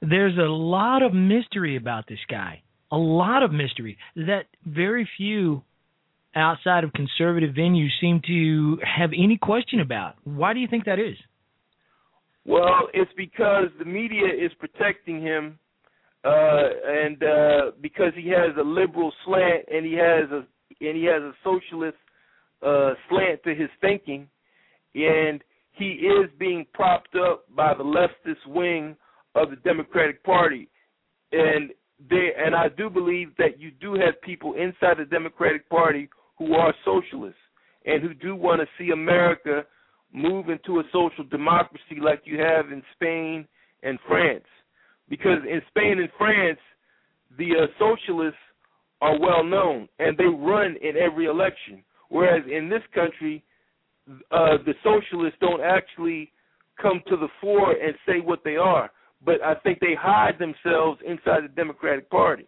O: There's a lot of mystery about this guy. A lot of mystery that very few outside of conservative venues seem to have any question about. Why do you think that is?
S: Well, it's because the media is protecting him, uh, and uh, because he has a liberal slant and he has a and he has a socialist uh, slant to his thinking, and he is being propped up by the leftist wing of the Democratic Party, and they and I do believe that you do have people inside the Democratic Party who are socialists and who do want to see America move into a social democracy like you have in Spain and France. Because in Spain and France, the uh, socialists are well known and they run in every election. Whereas in this country, uh, the socialists don't actually come to the fore and say what they are. But I think they hide themselves inside the Democratic Party.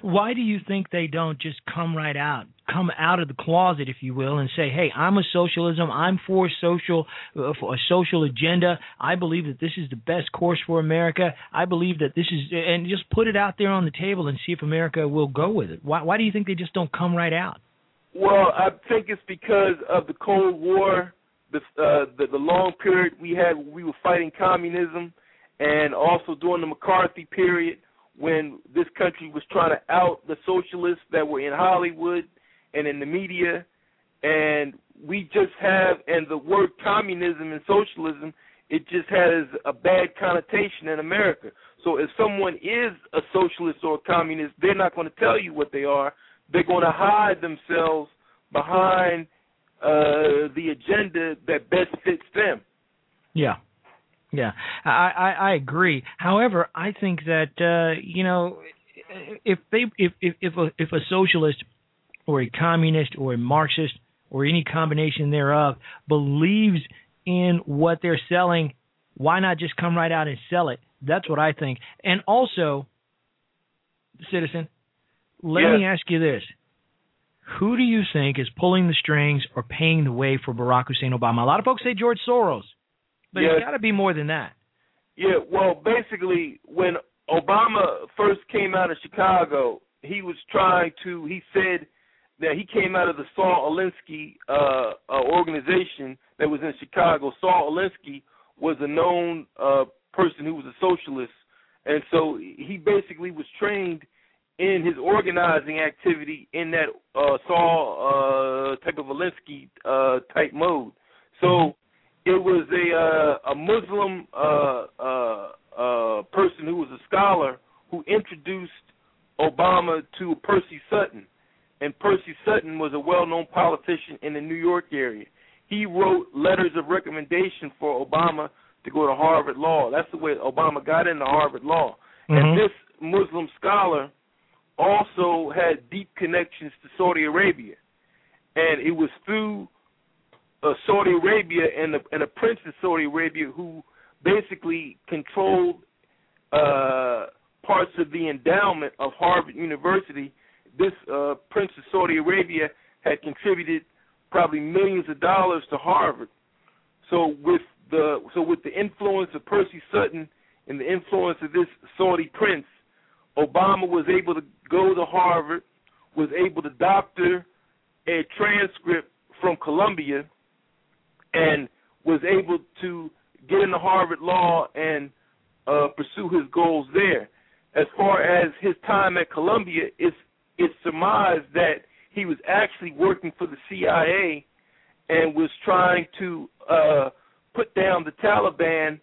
O: Why do you think they don't just come right out, come out of the closet, if you will, and say, "Hey, I'm a socialism. I'm for social, uh, for a social agenda. I believe that this is the best course for America. I believe that this is," and just put it out there on the table and see if America will go with it. Why? Why do you think they just don't come right out?
S: Well, I think it's because of the Cold War, the uh, the, the long period we had we were fighting communism, and also during the McCarthy period when this country was trying to out the socialists that were in Hollywood and in the media, and we just have and the word communism and socialism it just has a bad connotation in America. So if someone is a socialist or a communist, they're not going to tell you what they are. They're going to hide themselves behind uh, the agenda that best fits them.
O: Yeah. Yeah, I, I I agree. However, I think that uh, you know if they if if if a, if a socialist or a communist or a Marxist or any combination thereof believes in what they're selling, why not just come right out and sell it? That's what I think. And also, citizen, let
S: Yes.
O: me ask you this: Who do you think is pulling the strings or paying the way for Barack Hussein Obama? A lot of folks say George Soros, but
S: Yes.
O: it's got to be more than that.
S: Yeah, well, basically, when Obama first came out of Chicago, he was trying to. He said that he came out of the Saul Alinsky uh, uh, organization that was in Chicago. Saul Alinsky was a known uh, person who was a socialist, and so he basically was trained in his organizing activity in that uh, Saul uh, type of Alinsky uh, type mode. So it was a uh, a Muslim uh, uh, uh, person who was a scholar who introduced Obama to Percy Sutton, and Percy Sutton was a well-known politician in the New York area. He wrote letters of recommendation for Obama to go to Harvard Law. That's the way Obama got into Harvard Law.
O: Mhm.
S: And this Muslim scholar also had deep connections to Saudi Arabia, and it was through uh, Saudi Arabia and the and a prince of Saudi Arabia who basically controlled uh, parts of the endowment of Harvard University. This uh, prince of Saudi Arabia had contributed probably millions of dollars to Harvard. So with the so with the influence of Percy Sutton and the influence of this Saudi prince, Obama was able to go to Harvard, was able to doctor a transcript from Columbia, and was able to get into Harvard Law and uh, pursue his goals there. As far as his time at Columbia, it's it's surmised that he was actually working for the CIA and was trying to uh, put down the Taliban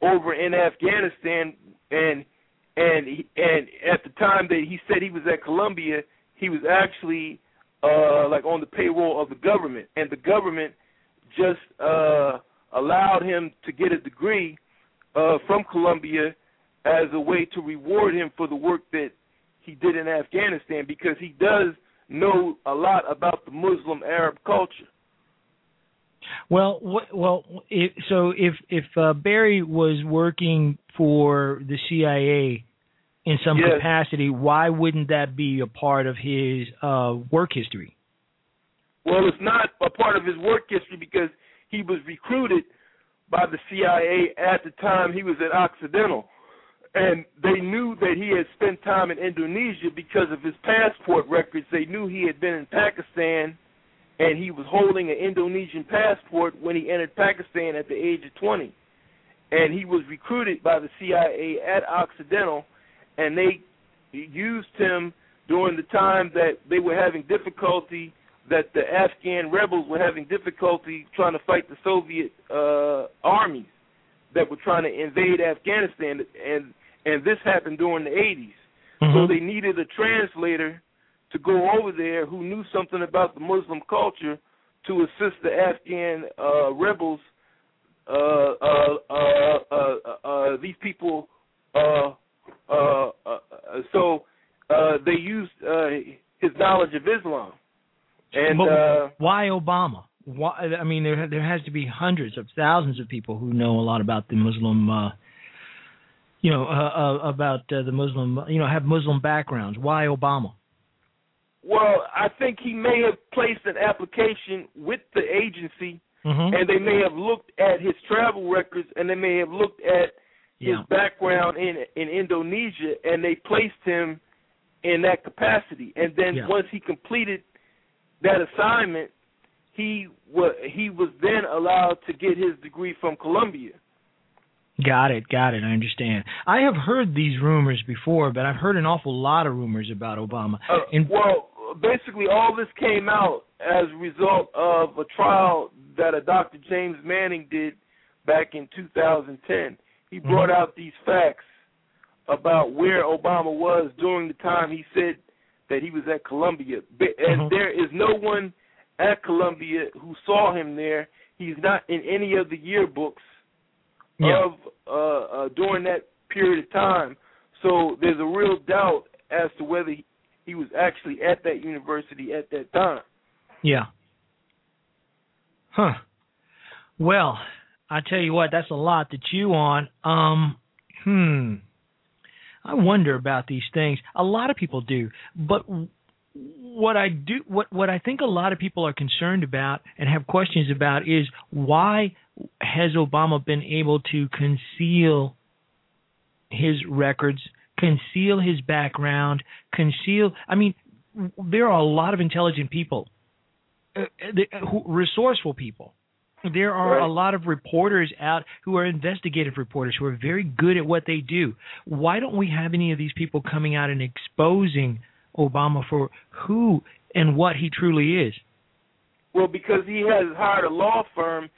S: over in Afghanistan. And and he, and at the time that he said he was at Columbia, he was actually uh, like on the payroll of the government, and the government just uh, allowed him to get a degree uh, from Columbia as a way to reward him for the work that he did in Afghanistan because he does know a lot about the Muslim Arab culture.
O: Well, wh- well, if, so if if uh, Barry was working for the CIA in some
S: Yes.
O: capacity, why wouldn't that be a part of his uh, work history?
S: Well, it's not a part of his work history because he was recruited by the CIA at the time he was at Occidental. And they knew that he had spent time in Indonesia because of his passport records. They knew he had been in Pakistan and he was holding an Indonesian passport when he entered Pakistan at the age of 20. And he was recruited by the CIA at Occidental and they used him during the time that they were having difficulty that the Afghan rebels were having difficulty trying to fight the Soviet uh, armies that were trying to invade Afghanistan, and and this happened during the 80s. So they needed a translator to go over there who knew something about the Muslim culture to assist the Afghan uh, rebels. Uh, uh, uh, uh, uh, these people. Uh, uh, uh, so uh, they used uh, his knowledge of Islam. And uh,
O: why Obama? Why? I mean, there there has to be hundreds of thousands of people who know a lot about the Muslim, uh, you know, uh, uh, about uh, the Muslim, you know, have Muslim backgrounds. Why Obama?
S: Well, I think he may have placed an application with the agency,
O: Mhm.
S: and they may have looked at his travel records, and they may have looked at
O: Yeah.
S: his background in in Indonesia, and they placed him in that capacity. And then
O: Yeah.
S: once he completed that assignment, he was he was then allowed to get his degree from Columbia.
O: Got it, got it. I understand. I have heard these rumors before, but I've heard an awful lot of rumors about Obama.
S: Uh,
O: And
S: well, basically, all this came out as a result of a trial that a Dr. James Manning did back in 2010. He brought
O: Mm-hmm.
S: out these facts about where Obama was during the time he said that he was at Columbia. And
O: Mhm.
S: there is no one at Columbia who saw him there. He's not in any of the yearbooks
O: Yeah.
S: of uh, uh, during that period of time. So there's a real doubt as to whether he, he was actually at that university at that time.
O: Yeah. Huh. Well, I tell you what, that's a lot to chew on. Um, hmm. I wonder about these things. A lot of people do, but what I do, what what I think a lot of people are concerned about and have questions about is why has Obama been able to conceal his records, conceal his background, conceal? I mean, there are a lot of intelligent people, uh, uh, uh resourceful people. There are
S: Right.
O: a lot of reporters out who are investigative reporters who are very good at what they do. Why don't we have any of these people coming out and exposing Obama for who and what he truly is?
S: Well, because he has hired a law firm,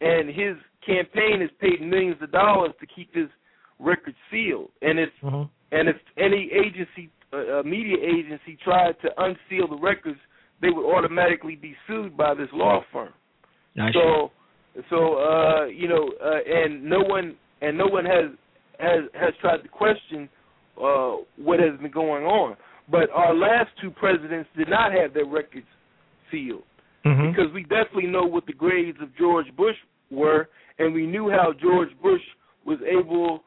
S: and his campaign has paid millions of dollars to keep his record sealed. And if and if any agency, uh, uh, media agency, tried to unseal the records, they would automatically be sued by this law firm.
O: I
S: so, so uh, you know, uh, and no one and no one has has has tried to question uh, what has been going on. But our last two presidents did not have their records sealed
O: Mm-hmm.
S: because we definitely know what the grades of George Bush were, and we knew how George Bush was able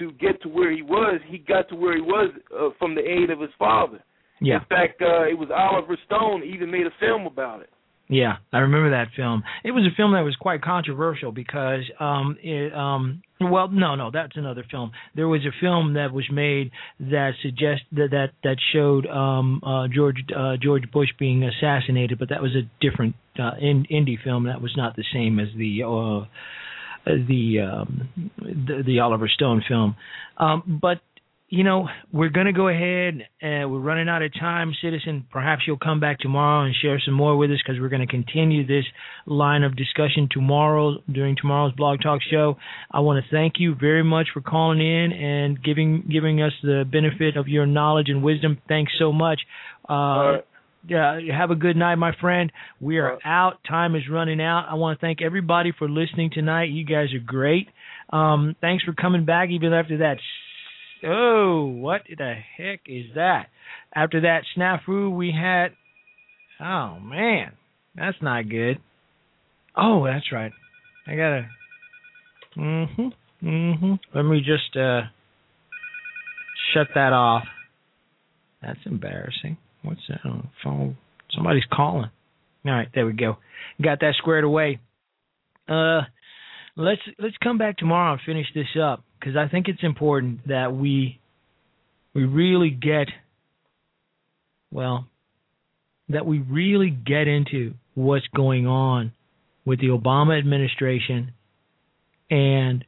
S: to get to where he was. He got to where he was uh, from the aid of his father.
O: Yeah.
S: In fact, uh, it was Oliver Stone even made a film about it.
O: Yeah, I remember that film. It was a film that was quite controversial because, um, it, um, well, no, no, that's another film. There was a film that was made that suggest that that that showed um, uh, George uh, George Bush being assassinated, but that was a different uh, in, indie film. That was not the same as the uh, the, um, the the Oliver Stone film. Um, but you know, we're going to go ahead and we're running out of time, citizen. Perhaps you'll come back tomorrow and share some more with us because we're going to continue this line of discussion tomorrow during tomorrow's blog talk show. I want to thank you very much for calling in and giving giving us the benefit of your knowledge and wisdom. Thanks so much. Uh, yeah, have a good night, my friend. We are out. Time is running out. I want to thank everybody for listening tonight. You guys are great. Um, thanks for coming back even after that Oh, what the heck is that? After that snafu we had Oh man, that's not good. Oh, that's right. I gotta Mhm. Mhm. Let me just uh shut that off. That's embarrassing. What's that on the phone? Somebody's calling. All right, there we go. Got that squared away. Uh let's let's come back tomorrow and finish this up because I think it's important that we we really get well that we really get into what's going on with the Obama administration and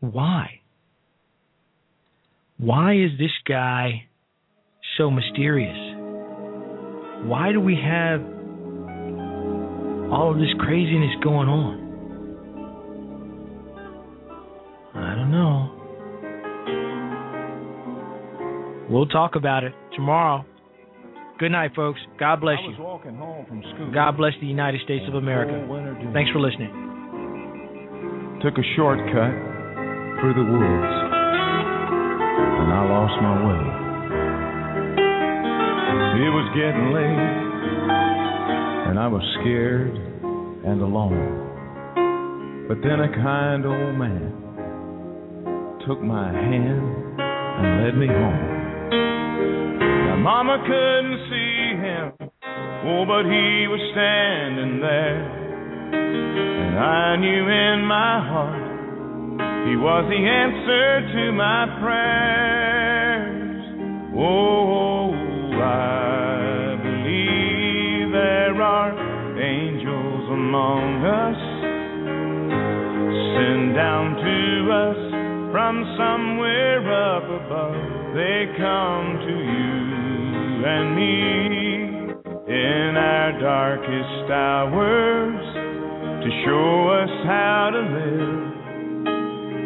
O: why why is this guy so mysterious why do we have all of this craziness going on I don't know. We'll talk about it tomorrow. Good night, folks. God bless you.
T: home from school.
O: God bless the United States of America. Thanks for listening.
T: Took a shortcut through the woods, and I lost my way. It was getting late, and I was scared and alone. But then a kind old man took my hand and led me home. Now, Mama couldn't see him, oh, but he was standing there. And I knew in my heart he was the answer to my prayers. Oh, I believe there are angels among us, sent down to us from somewhere up above. They come to you and me in our darkest hours to show us how to live,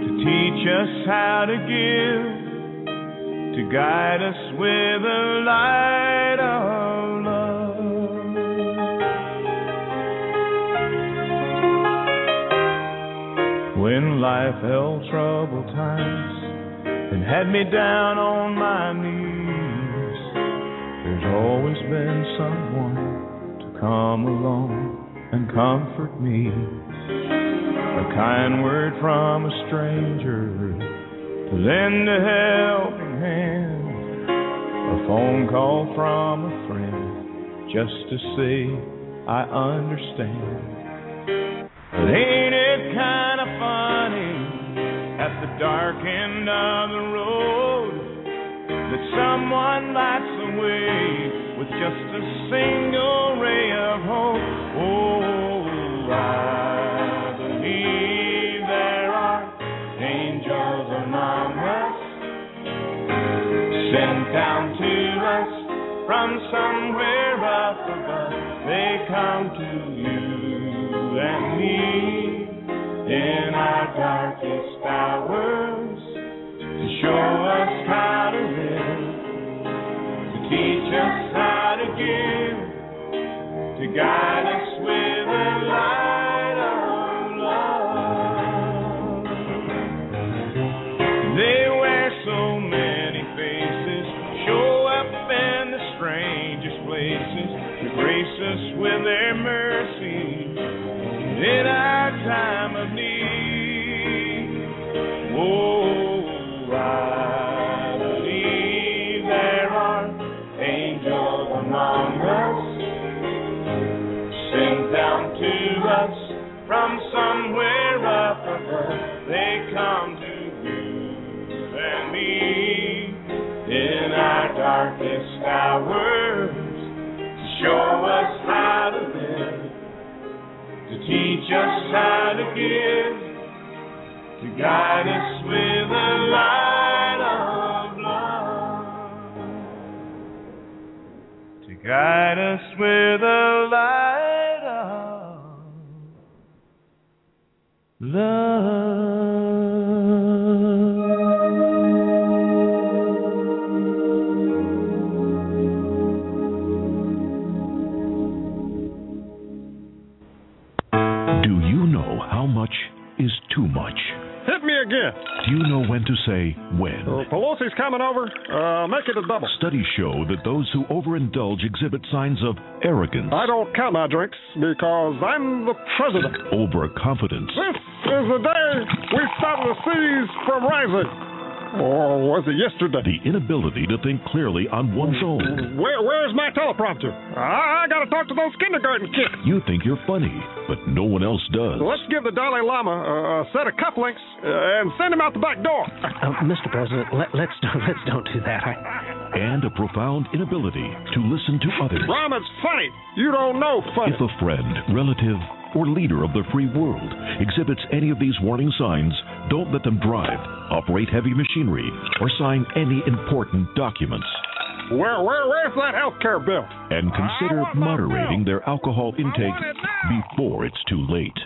T: to teach us how to give, to guide us with the light of love. When life held troubled times and had me down on my knees, there's always been someone to come along and comfort me. A kind word from a stranger to lend a hand, phone call from a friend, just to say I understand. But ain't it kind of funny at the dark end of the road that someone lights the way with just a single ray of hope? Oh, I believe there are angels among us, sent down from somewhere up above. They come to you and me in our darkest hours to show us how to live, to teach us how to give, to guide us in our guide us with the light of love, to guide us with the light of
U: Do you know when to say when?
C: Uh, Pelosi's coming over. Uh, make it a double.
U: Studies show that those who overindulge exhibit signs of arrogance,
C: I don't count my drinks because I'm the president.
U: overconfidence,
C: This is the day we stop the seas from rising. Or was it yesterday?
U: the inability to think clearly on one's own.
C: Where, where's my teleprompter? I, I got to talk to those kindergarten kids.
U: You think you're funny, but no one else does.
C: Let's give the Dalai Lama a, a set of cufflinks uh, and send him out the back door.
B: Uh, Mr. President, let, let's don't, let's don't do that. I,
U: And a profound inability to listen to others.
C: Rahm, it's funny. You don't know funny.
U: If a friend, relative, or leader of the free world exhibits any of these warning signs, don't let them drive, operate heavy machinery, or sign any important documents.
C: Where, where, where's that health care bill?
U: And consider moderating their alcohol intake before it's too late.